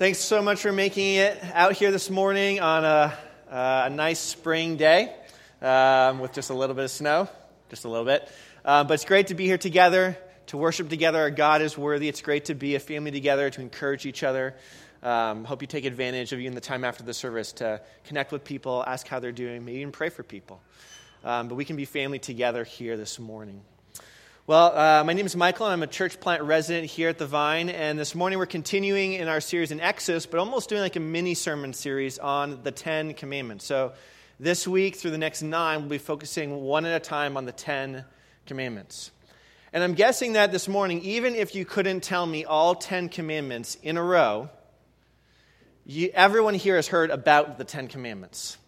Thanks so much for making it out here this morning on a, uh, a nice spring day um, with just a little bit of snow, just a little bit. Um, but it's great to be here together, to worship together. Our God is worthy. It's great to be a family together, to encourage each other. Um, hope you take advantage of even the time after the service to connect with people, ask how they're doing, maybe even pray for people. Um, but we can be family together here this morning. Well, uh, my name is Michael, and I'm a church plant resident here at the Vine. And this morning we're continuing in our series in Exodus, but almost doing like a mini sermon series on the Ten Commandments. So this week through the next nine, we'll be focusing one at a time on the Ten Commandments. And I'm guessing that this morning, even if you couldn't tell me all Ten Commandments in a row, you, everyone here has heard about the Ten Commandments.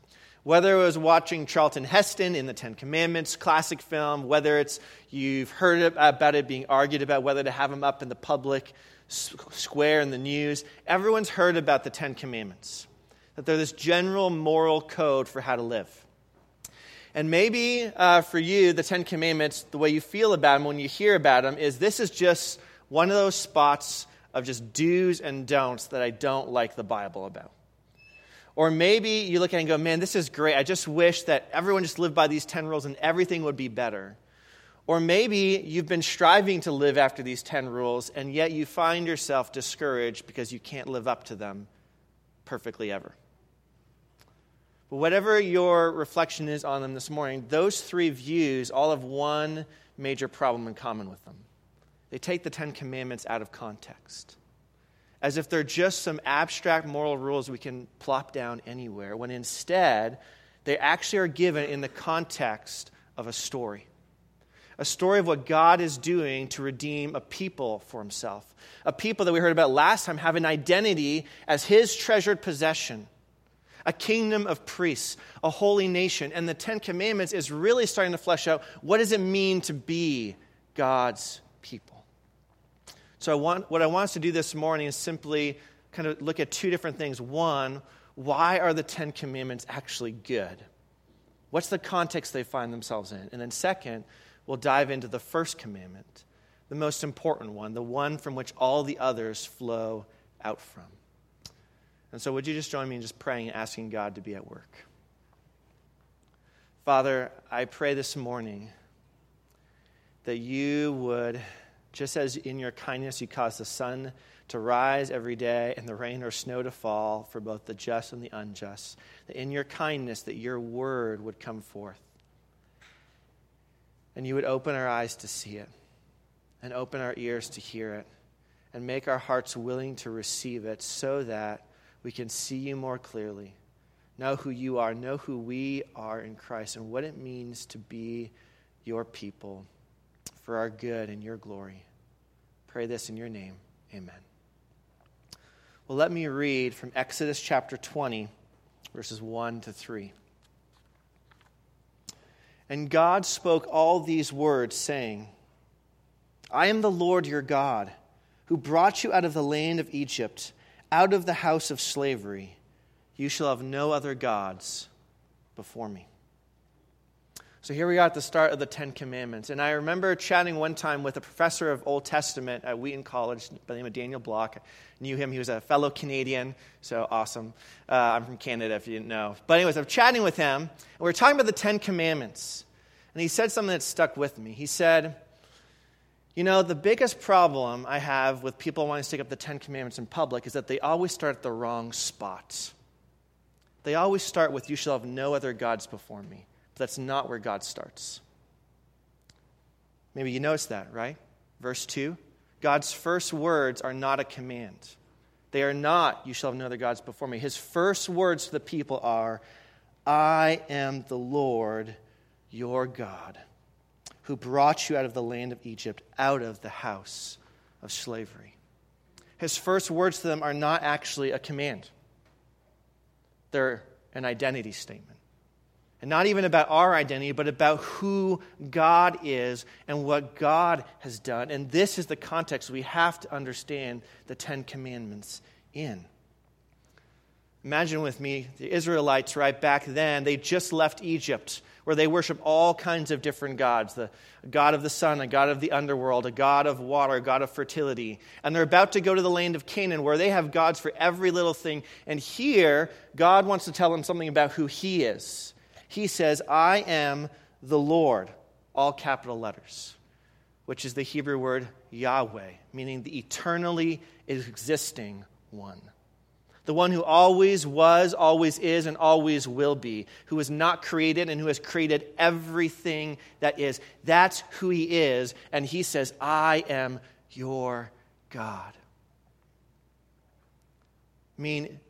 Whether it was watching Charlton Heston in the Ten Commandments, classic film, whether it's you've heard about it being argued about whether to have them up in the public square in the news, everyone's heard about the Ten Commandments. That they're this general moral code for how to live. And maybe uh, for you, the Ten Commandments, the way you feel about them when you hear about them, is this is just one of those spots of just do's and don'ts that I don't like the Bible about. Or maybe you look at it and go, man, this is great. I just wish that everyone just lived by these 10 rules and everything would be better. Or maybe you've been striving to live after these 10 rules and yet you find yourself discouraged because you can't live up to them perfectly ever. But whatever your reflection is on them this morning, those three views all have one major problem in common with them. They take the Ten Commandments out of context as if they're just some abstract moral rules we can plop down anywhere, when instead they actually are given in the context of a story. A story of what God is doing to redeem a people for himself. A people that we heard about last time have an identity as his treasured possession, a kingdom of priests, a holy nation. And the Ten Commandments is really starting to flesh out what does it mean to be God's people. So, I want, what I want us to do this morning is simply kind of look at two different things. One, why are the Ten Commandments actually good? What's the context they find themselves in? And then, second, we'll dive into the first commandment, the most important one, the one from which all the others flow out from. And so, would you just join me in just praying and asking God to be at work? Father, I pray this morning that you would just as in your kindness you cause the sun to rise every day and the rain or snow to fall for both the just and the unjust, that in your kindness that your word would come forth. And you would open our eyes to see it, and open our ears to hear it, and make our hearts willing to receive it so that we can see you more clearly, know who you are, know who we are in Christ, and what it means to be your people for our good and your glory. Pray this in your name. Amen. Well, let me read from Exodus chapter 20, verses 1 to 3. And God spoke all these words, saying, I am the Lord your God, who brought you out of the land of Egypt, out of the house of slavery. You shall have no other gods before me. So here we are at the start of the Ten Commandments. And I remember chatting one time with a professor of Old Testament at Wheaton College by the name of Daniel Block. I knew him. He was a fellow Canadian, so awesome. Uh, I'm from Canada, if you didn't know. But, anyways, I'm chatting with him, and we are talking about the Ten Commandments. And he said something that stuck with me. He said, You know, the biggest problem I have with people wanting to take up the Ten Commandments in public is that they always start at the wrong spot. They always start with, You shall have no other gods before me. But that's not where God starts. Maybe you notice that, right? Verse 2 God's first words are not a command. They are not, you shall have no other gods before me. His first words to the people are, I am the Lord your God, who brought you out of the land of Egypt, out of the house of slavery. His first words to them are not actually a command, they're an identity statement. And not even about our identity, but about who God is and what God has done. And this is the context we have to understand the Ten Commandments in. Imagine with me, the Israelites, right back then, they just left Egypt, where they worship all kinds of different gods the God of the sun, a God of the underworld, a God of water, a God of fertility. And they're about to go to the land of Canaan, where they have gods for every little thing. And here, God wants to tell them something about who He is. He says, I am the Lord, all capital letters, which is the Hebrew word Yahweh, meaning the eternally existing one the one who always was, always is, and always will be, who is not created and who has created everything that is. That's who he is. And he says, I am your God. I mean,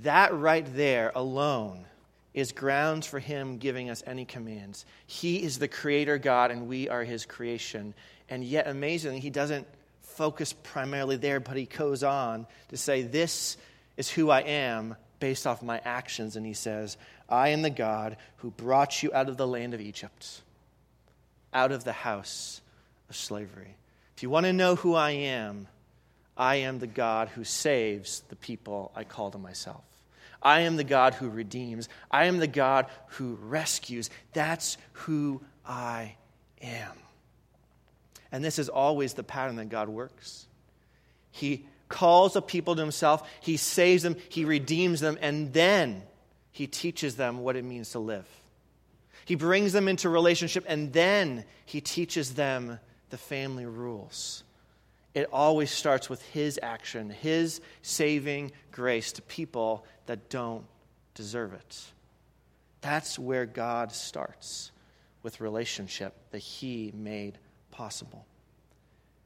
that right there alone is grounds for him giving us any commands. He is the creator God, and we are his creation. And yet, amazingly, he doesn't focus primarily there, but he goes on to say, This is who I am based off my actions. And he says, I am the God who brought you out of the land of Egypt, out of the house of slavery. If you want to know who I am, I am the God who saves the people I call to myself. I am the God who redeems. I am the God who rescues. That's who I am. And this is always the pattern that God works. He calls a people to himself, he saves them, he redeems them, and then he teaches them what it means to live. He brings them into relationship, and then he teaches them the family rules. It always starts with his action, his saving grace to people that don't deserve it. That's where God starts with relationship that he made possible.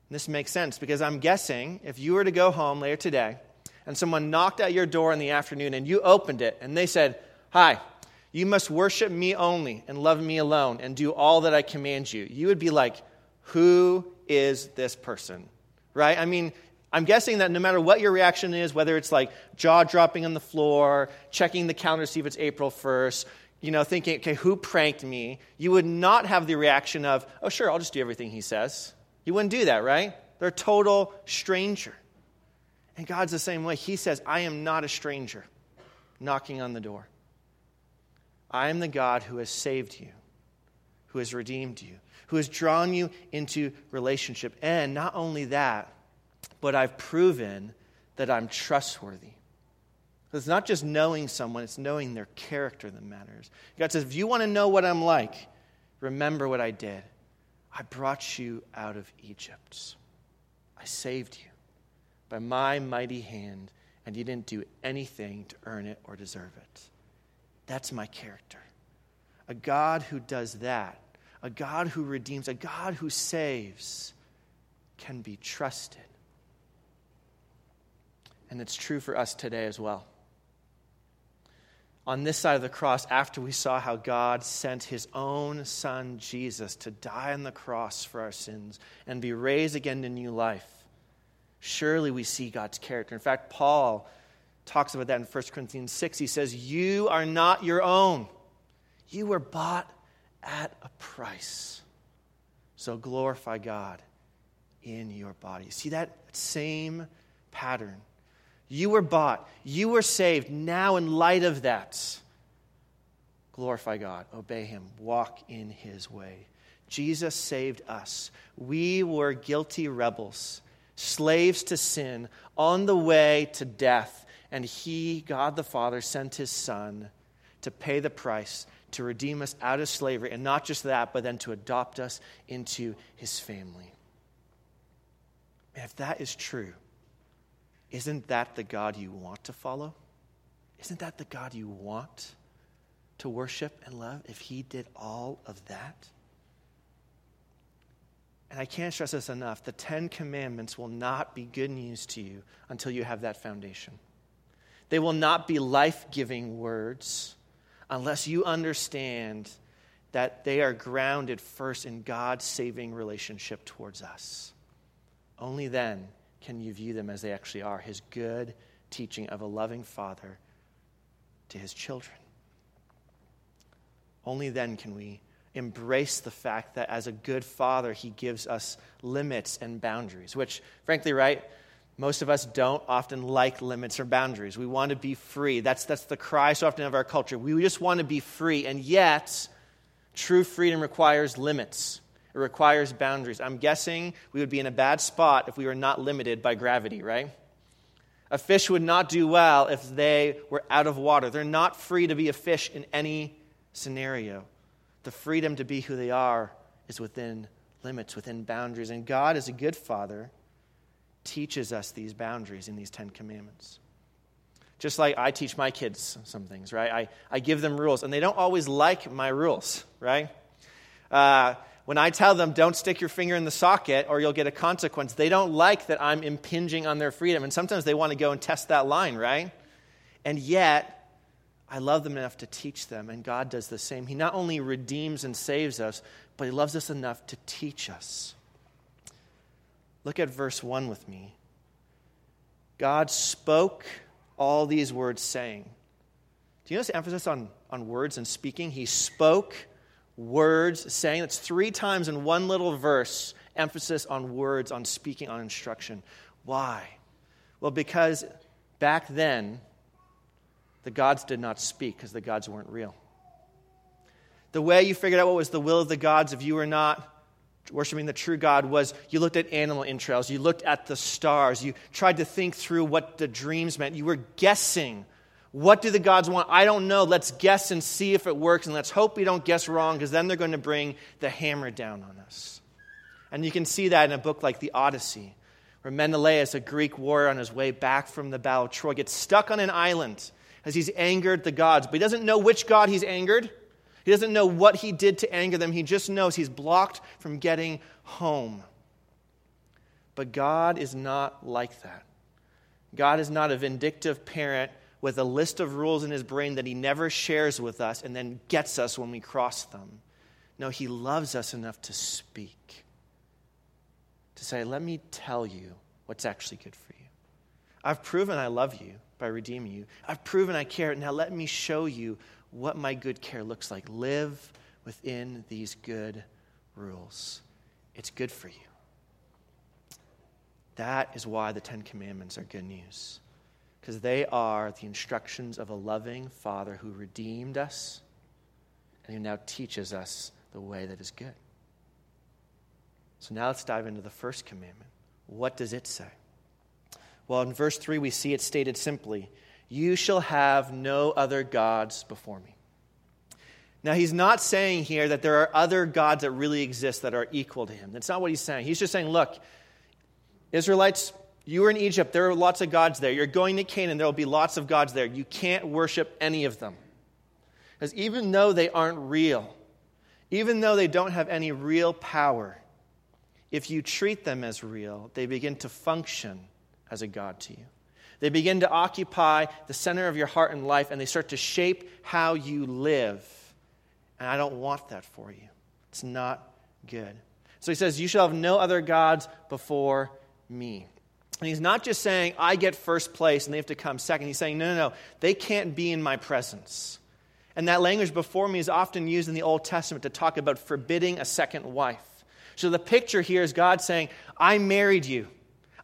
And This makes sense because I'm guessing if you were to go home later today and someone knocked at your door in the afternoon and you opened it and they said, Hi, you must worship me only and love me alone and do all that I command you, you would be like, Who is this person? Right? I mean, I'm guessing that no matter what your reaction is, whether it's like jaw dropping on the floor, checking the calendar to see if it's April 1st, you know, thinking, okay, who pranked me? You would not have the reaction of, oh, sure, I'll just do everything he says. You wouldn't do that, right? They're a total stranger. And God's the same way. He says, I am not a stranger knocking on the door. I am the God who has saved you, who has redeemed you, who has drawn you into relationship. And not only that, but I've proven that I'm trustworthy. It's not just knowing someone, it's knowing their character that matters. God says, if you want to know what I'm like, remember what I did. I brought you out of Egypt. I saved you by my mighty hand, and you didn't do anything to earn it or deserve it. That's my character. A God who does that, a God who redeems, a God who saves, can be trusted. And it's true for us today as well on this side of the cross after we saw how God sent his own son, Jesus, to die on the cross for our sins and be raised again to new life. Surely we see God's character. In fact, Paul talks about that in 1 Corinthians 6. He says, You are not your own, you were bought at a price. So glorify God in your body. See that same pattern you were bought, you were saved. Now, in light of that, glorify God, obey Him, walk in His way. Jesus saved us. We were guilty rebels, slaves to sin, on the way to death. And He, God the Father, sent His Son to pay the price, to redeem us out of slavery. And not just that, but then to adopt us into His family. And if that is true, isn't that the God you want to follow? Isn't that the God you want to worship and love if He did all of that? And I can't stress this enough the Ten Commandments will not be good news to you until you have that foundation. They will not be life giving words unless you understand that they are grounded first in God's saving relationship towards us. Only then can you view them as they actually are his good teaching of a loving father to his children. Only then can we embrace the fact that as a good father, he gives us limits and boundaries, which, frankly, right, Most of us don't often like limits or boundaries. We want to be free. That's, that's the cry so often of our culture. We just want to be free, and yet, true freedom requires limits. It requires boundaries. I'm guessing we would be in a bad spot if we were not limited by gravity, right? A fish would not do well if they were out of water. They're not free to be a fish in any scenario. The freedom to be who they are is within limits, within boundaries. And God, is a good father, teaches us these boundaries in these Ten Commandments. Just like I teach my kids some things, right? I, I give them rules, and they don't always like my rules, right? Uh, when I tell them, don't stick your finger in the socket or you'll get a consequence, they don't like that I'm impinging on their freedom. And sometimes they want to go and test that line, right? And yet, I love them enough to teach them, and God does the same. He not only redeems and saves us, but He loves us enough to teach us. Look at verse 1 with me. God spoke all these words, saying, Do you notice the emphasis on, on words and speaking? He spoke words, saying. That's three times in one little verse, emphasis on words, on speaking, on instruction. Why? Well, because back then, the gods did not speak because the gods weren't real. The way you figured out what was the will of the gods, if you were not worshiping the true God, was you looked at animal entrails, you looked at the stars, you tried to think through what the dreams meant. You were guessing what do the gods want? I don't know. Let's guess and see if it works, and let's hope we don't guess wrong, because then they're going to bring the hammer down on us. And you can see that in a book like the Odyssey, where Menelaus, a Greek warrior on his way back from the Battle of Troy, gets stuck on an island as he's angered the gods. But he doesn't know which god he's angered. He doesn't know what he did to anger them. He just knows he's blocked from getting home. But God is not like that. God is not a vindictive parent with a list of rules in his brain that he never shares with us and then gets us when we cross them. No, he loves us enough to speak, to say, Let me tell you what's actually good for you. I've proven I love you by redeeming you. I've proven I care. Now let me show you what my good care looks like. Live within these good rules. It's good for you. That is why the Ten Commandments are good news because they are the instructions of a loving Father who redeemed us and who now teaches us the way that is good. So now let's dive into the first commandment. What does it say? Well, in verse 3, we see it stated simply You shall have no other gods before me. Now, he's not saying here that there are other gods that really exist that are equal to him. That's not what he's saying. He's just saying, Look, Israelites, you were in Egypt, there are lots of gods there. You're going to Canaan, there will be lots of gods there. You can't worship any of them. Because even though they aren't real, even though they don't have any real power, if you treat them as real, they begin to function as a God to you. They begin to occupy the center of your heart and life, and they start to shape how you live. And I don't want that for you. It's not good. So he says, You shall have no other gods before me. And he's not just saying, I get first place and they have to come second. He's saying, no, no, no, they can't be in my presence. And that language before me is often used in the Old Testament to talk about forbidding a second wife. So the picture here is God saying, I married you.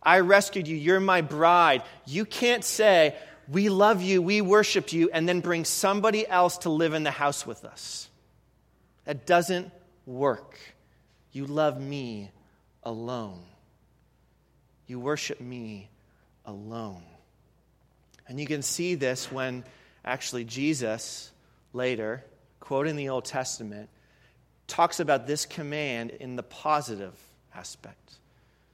I rescued you. You're my bride. You can't say, We love you, we worship you, and then bring somebody else to live in the house with us. That doesn't work. You love me alone. You worship me alone. And you can see this when actually Jesus later, quoting the Old Testament, talks about this command in the positive aspect.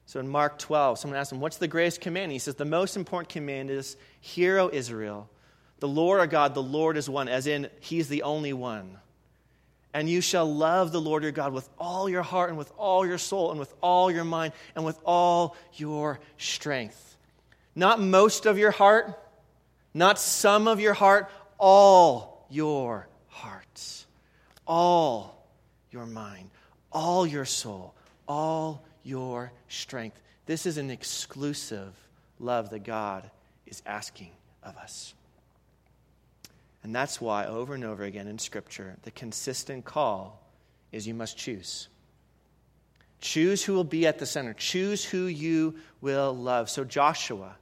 So in Mark 12, someone asked him, What's the greatest command? He says, The most important command is, Hear, O Israel, the Lord our God, the Lord is one, as in, He's the only one. And you shall love the Lord your God with all your heart and with all your soul and with all your mind and with all your strength. Not most of your heart, not some of your heart, all your hearts, all your mind, all your soul, all your strength. This is an exclusive love that God is asking of us. And that's why, over and over again in Scripture, the consistent call is you must choose. Choose who will be at the center. Choose who you will love. So, Joshua,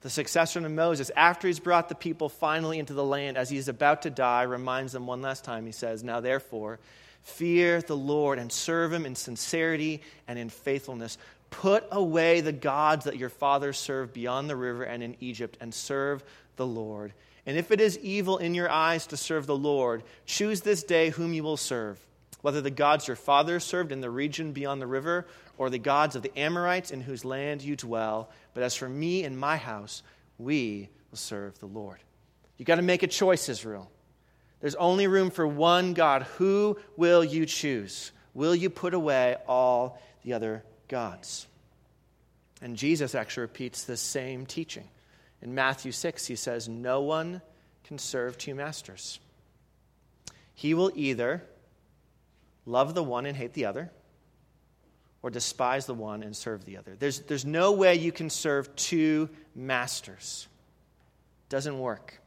the successor to Moses, after he's brought the people finally into the land, as he's about to die, reminds them one last time. He says, Now therefore, fear the Lord and serve him in sincerity and in faithfulness. Put away the gods that your fathers served beyond the river and in Egypt, and serve the Lord. And if it is evil in your eyes to serve the Lord, choose this day whom you will serve, whether the gods your fathers served in the region beyond the river, or the gods of the Amorites in whose land you dwell. But as for me and my house, we will serve the Lord. You've got to make a choice, Israel. There's only room for one God. Who will you choose? Will you put away all the other gods? And Jesus actually repeats the same teaching. In Matthew 6, he says, No one can serve two masters. He will either love the one and hate the other, or despise the one and serve the other. There's, there's no way you can serve two masters. Doesn't work.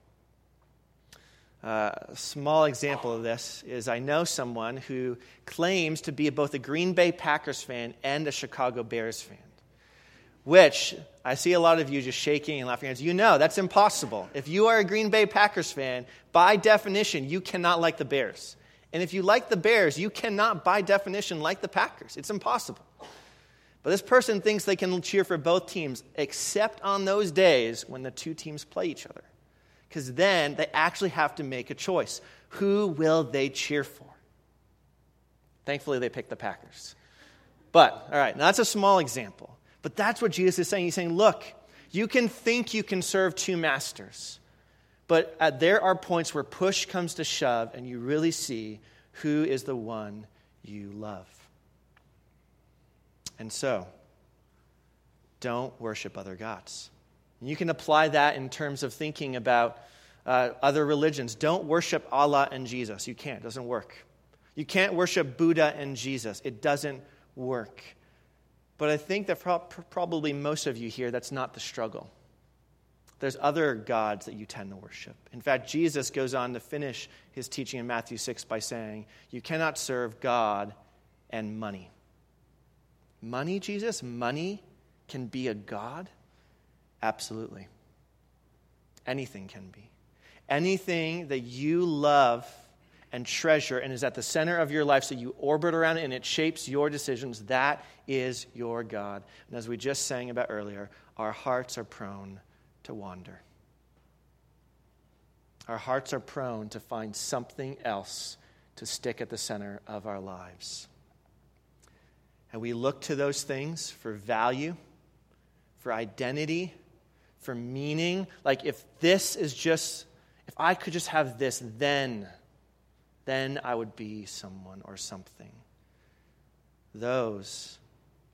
Uh, a small example of this is I know someone who claims to be both a Green Bay Packers fan and a Chicago Bears fan which I see a lot of you just shaking and laughing. You know, that's impossible. If you are a Green Bay Packers fan, by definition, you cannot like the Bears. And if you like the Bears, you cannot, by definition, like the Packers. It's impossible. But this person thinks they can cheer for both teams, except on those days when the two teams play each other. Because then they actually have to make a choice. Who will they cheer for? Thankfully, they picked the Packers. But, all right, now that's a small example. But that's what Jesus is saying. He's saying, look, you can think you can serve two masters, but at, there are points where push comes to shove and you really see who is the one you love. And so, don't worship other gods. You can apply that in terms of thinking about uh, other religions. Don't worship Allah and Jesus. You can't, it doesn't work. You can't worship Buddha and Jesus. It doesn't work. But I think that pro- probably most of you here, that's not the struggle. There's other gods that you tend to worship. In fact, Jesus goes on to finish his teaching in Matthew 6 by saying, You cannot serve God and money. Money, Jesus? Money can be a God? Absolutely. Anything can be. Anything that you love and treasure and is at the center of your life so you orbit around it and it shapes your decisions, that is your God. And as we just sang about earlier, our hearts are prone to wander. Our hearts are prone to find something else to stick at the center of our lives. And we look to those things for value, for identity, for meaning. Like, if this is just, if I could just have this, then then I would be someone or something. Those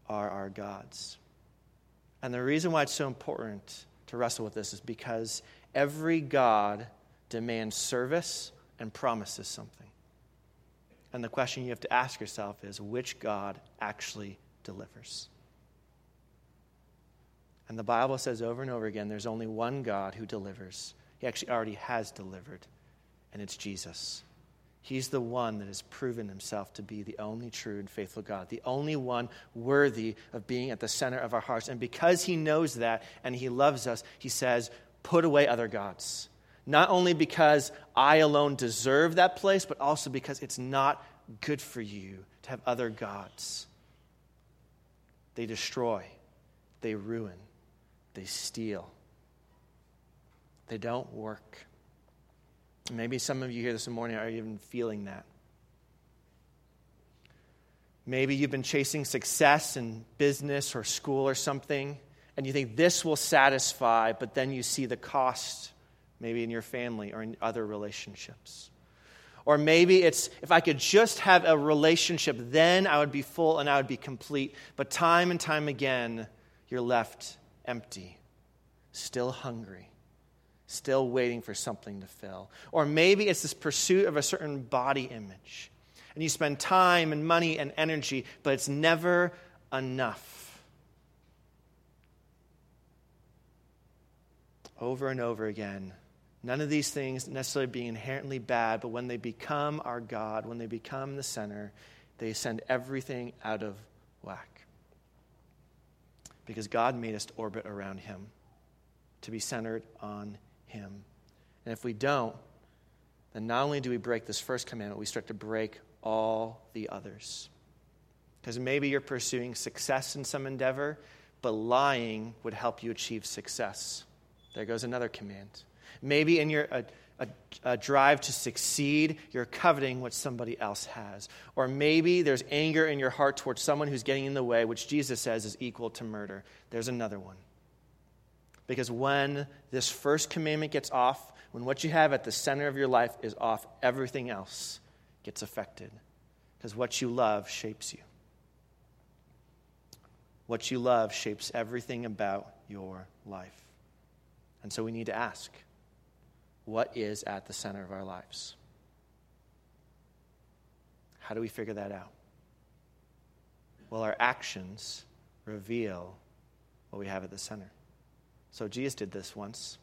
are our gods. And the reason why it's so important to wrestle with this is because every God demands service and promises something. And the question you have to ask yourself is which God actually delivers? And the Bible says over and over again there's only one God who delivers. He actually already has delivered, and it's Jesus. He's the one that has proven himself to be the only true and faithful God, the only one worthy of being at the center of our hearts. And because he knows that and he loves us, he says, put away other gods. Not only because I alone deserve that place, but also because it's not good for you to have other gods. They destroy, they ruin, they steal, they don't work. Maybe some of you here this morning are even feeling that. Maybe you've been chasing success in business or school or something, and you think this will satisfy, but then you see the cost, maybe in your family or in other relationships. Or maybe it's if I could just have a relationship, then I would be full and I would be complete. But time and time again, you're left empty, still hungry still waiting for something to fill. Or maybe it's this pursuit of a certain body image. And you spend time and money and energy, but it's never enough. Over and over again. None of these things necessarily being inherently bad, but when they become our God, when they become the center, they send everything out of whack. Because God made us to orbit around Him, to be centered on Him. And if we don't, then not only do we break this first commandment, we start to break all the others. Because maybe you're pursuing success in some endeavor, but lying would help you achieve success. There goes another command. Maybe in your a, a, a, drive to succeed, you're coveting what somebody else has. Or maybe there's anger in your heart towards someone who's getting in the way, which Jesus says is equal to murder. There's another one. Because when this first commandment gets off, when what you have at the center of your life is off, everything else gets affected. Because what you love shapes you. What you love shapes everything about your life. And so we need to ask what is at the center of our lives? How do we figure that out? Well, our actions reveal what we have at the center. So Jesus did this once.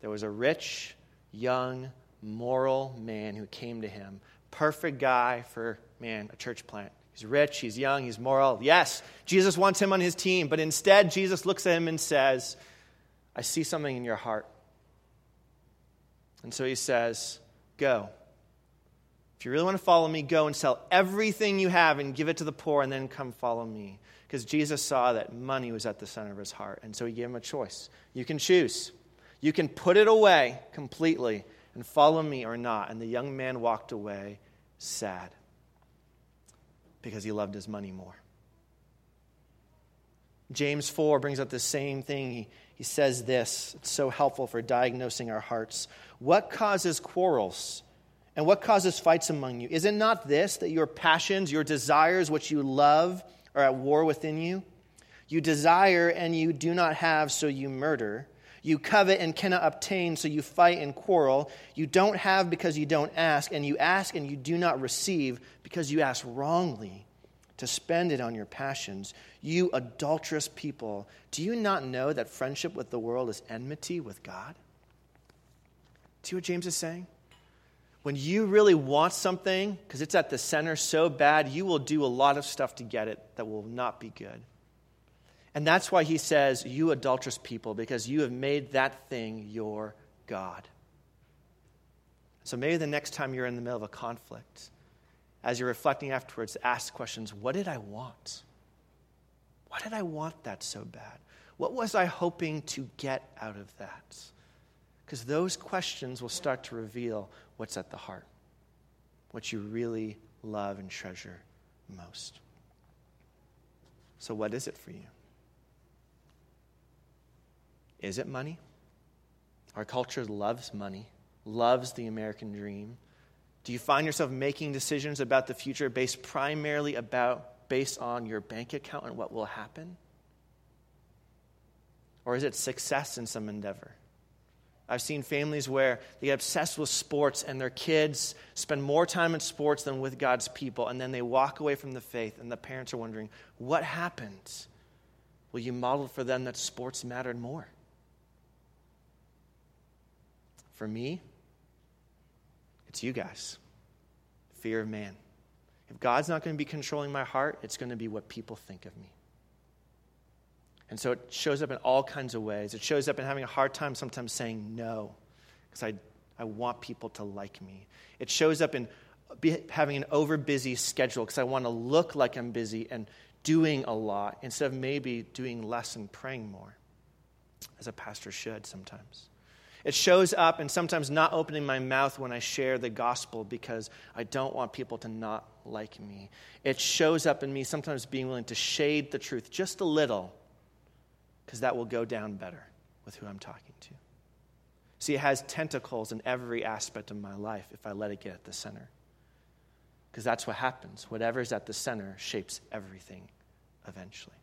There was a rich, young, moral man who came to him. Perfect guy for, man, a church plant. He's rich, he's young, he's moral. Yes, Jesus wants him on his team, but instead, Jesus looks at him and says, I see something in your heart. And so he says, Go. If you really want to follow me, go and sell everything you have and give it to the poor, and then come follow me. Because Jesus saw that money was at the center of his heart. And so he gave him a choice. You can choose. You can put it away completely and follow me or not. And the young man walked away sad because he loved his money more. James 4 brings up the same thing. He, he says this. It's so helpful for diagnosing our hearts. What causes quarrels? And what causes fights among you? Is it not this, that your passions, your desires, which you love, are at war within you? You desire and you do not have, so you murder. You covet and cannot obtain, so you fight and quarrel. You don't have because you don't ask, and you ask and you do not receive because you ask wrongly to spend it on your passions. You adulterous people, do you not know that friendship with the world is enmity with God? See what James is saying? When you really want something, because it's at the center so bad, you will do a lot of stuff to get it that will not be good. And that's why he says, You adulterous people, because you have made that thing your God. So maybe the next time you're in the middle of a conflict, as you're reflecting afterwards, ask questions What did I want? Why did I want that so bad? What was I hoping to get out of that? Because those questions will start to reveal what's at the heart, what you really love and treasure most. So, what is it for you? Is it money? Our culture loves money, loves the American dream. Do you find yourself making decisions about the future based primarily about based on your bank account and what will happen? Or is it success in some endeavor? I've seen families where they get obsessed with sports and their kids spend more time in sports than with God's people, and then they walk away from the faith, and the parents are wondering, what happened? Well, you modeled for them that sports mattered more. For me, it's you guys. Fear of man. If God's not going to be controlling my heart, it's going to be what people think of me. And so it shows up in all kinds of ways. It shows up in having a hard time sometimes saying no, because I, I want people to like me. It shows up in having an over busy schedule, because I want to look like I'm busy and doing a lot instead of maybe doing less and praying more, as a pastor should sometimes. It shows up in sometimes not opening my mouth when I share the gospel because I don't want people to not like me. It shows up in me sometimes being willing to shade the truth just a little because that will go down better with who I'm talking to. See, it has tentacles in every aspect of my life if I let it get at the center. Because that's what happens. Whatever's at the center shapes everything eventually.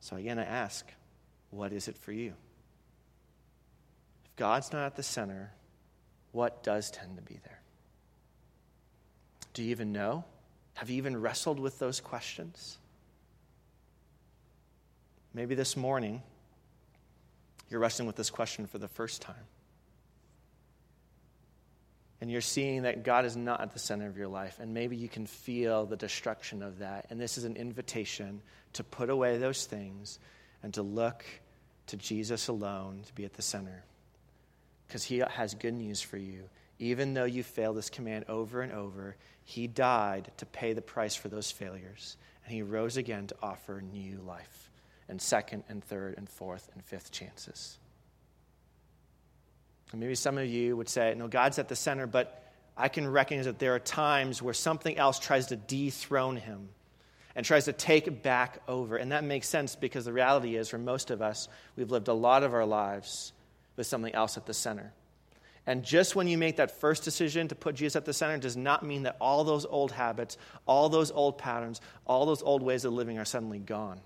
So again, I ask, what is it for you? God's not at the center, what does tend to be there? Do you even know? Have you even wrestled with those questions? Maybe this morning, you're wrestling with this question for the first time. and you're seeing that God is not at the center of your life, and maybe you can feel the destruction of that. And this is an invitation to put away those things and to look to Jesus alone to be at the center. Because he has good news for you. Even though you fail this command over and over, he died to pay the price for those failures. And he rose again to offer new life and second and third and fourth and fifth chances. And maybe some of you would say, no, God's at the center, but I can recognize that there are times where something else tries to dethrone him and tries to take back over. And that makes sense because the reality is, for most of us, we've lived a lot of our lives with something else at the center. And just when you make that first decision to put Jesus at the center does not mean that all those old habits, all those old patterns, all those old ways of living are suddenly gone.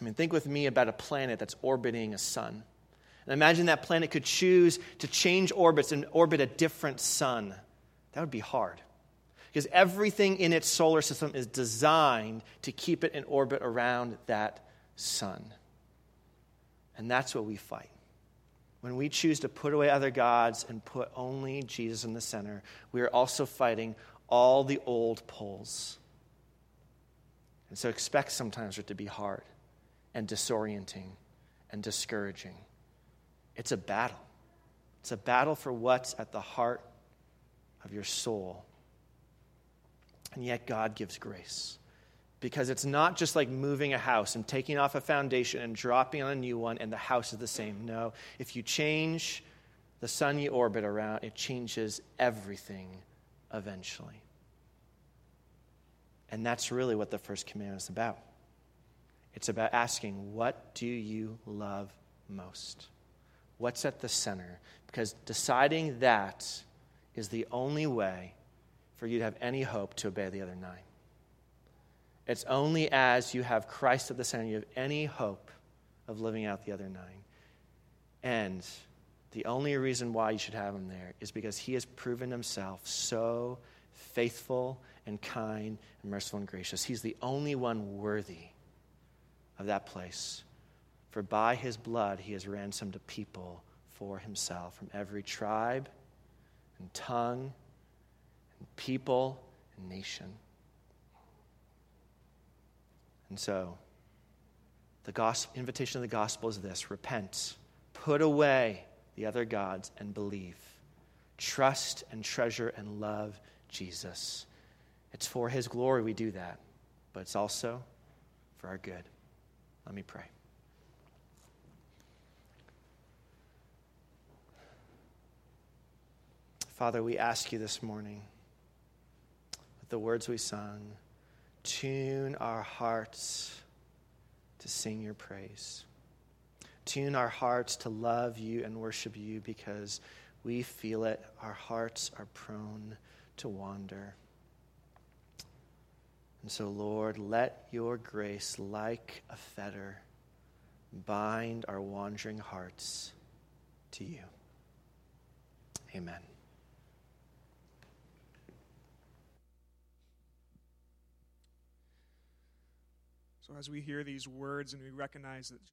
I mean, think with me about a planet that's orbiting a sun. And imagine that planet could choose to change orbits and orbit a different sun. That would be hard. Because everything in its solar system is designed to keep it in orbit around that sun. And that's what we fight. When we choose to put away other gods and put only Jesus in the center, we are also fighting all the old poles. And so expect sometimes for it to be hard and disorienting and discouraging. It's a battle. It's a battle for what's at the heart of your soul. And yet, God gives grace. Because it's not just like moving a house and taking off a foundation and dropping on a new one and the house is the same. No, if you change the sun you orbit around, it changes everything eventually. And that's really what the first commandment is about. It's about asking, What do you love most? What's at the center? Because deciding that is the only way for you to have any hope to obey the other nine. It's only as you have Christ at the center you have any hope of living out the other nine. And the only reason why you should have him there is because he has proven himself so faithful and kind and merciful and gracious. He's the only one worthy of that place. For by his blood he has ransomed a people for himself from every tribe and tongue and people and nation. And so, the gospel, invitation of the gospel is this repent, put away the other gods, and believe. Trust and treasure and love Jesus. It's for his glory we do that, but it's also for our good. Let me pray. Father, we ask you this morning, with the words we sung, tune our hearts to sing your praise. Tune our hearts to love you and worship you because we feel it. Our hearts are prone to wander. And so, Lord, let your grace, like a fetter, bind our wandering hearts to you. Amen. So, as we hear these words and we recognize that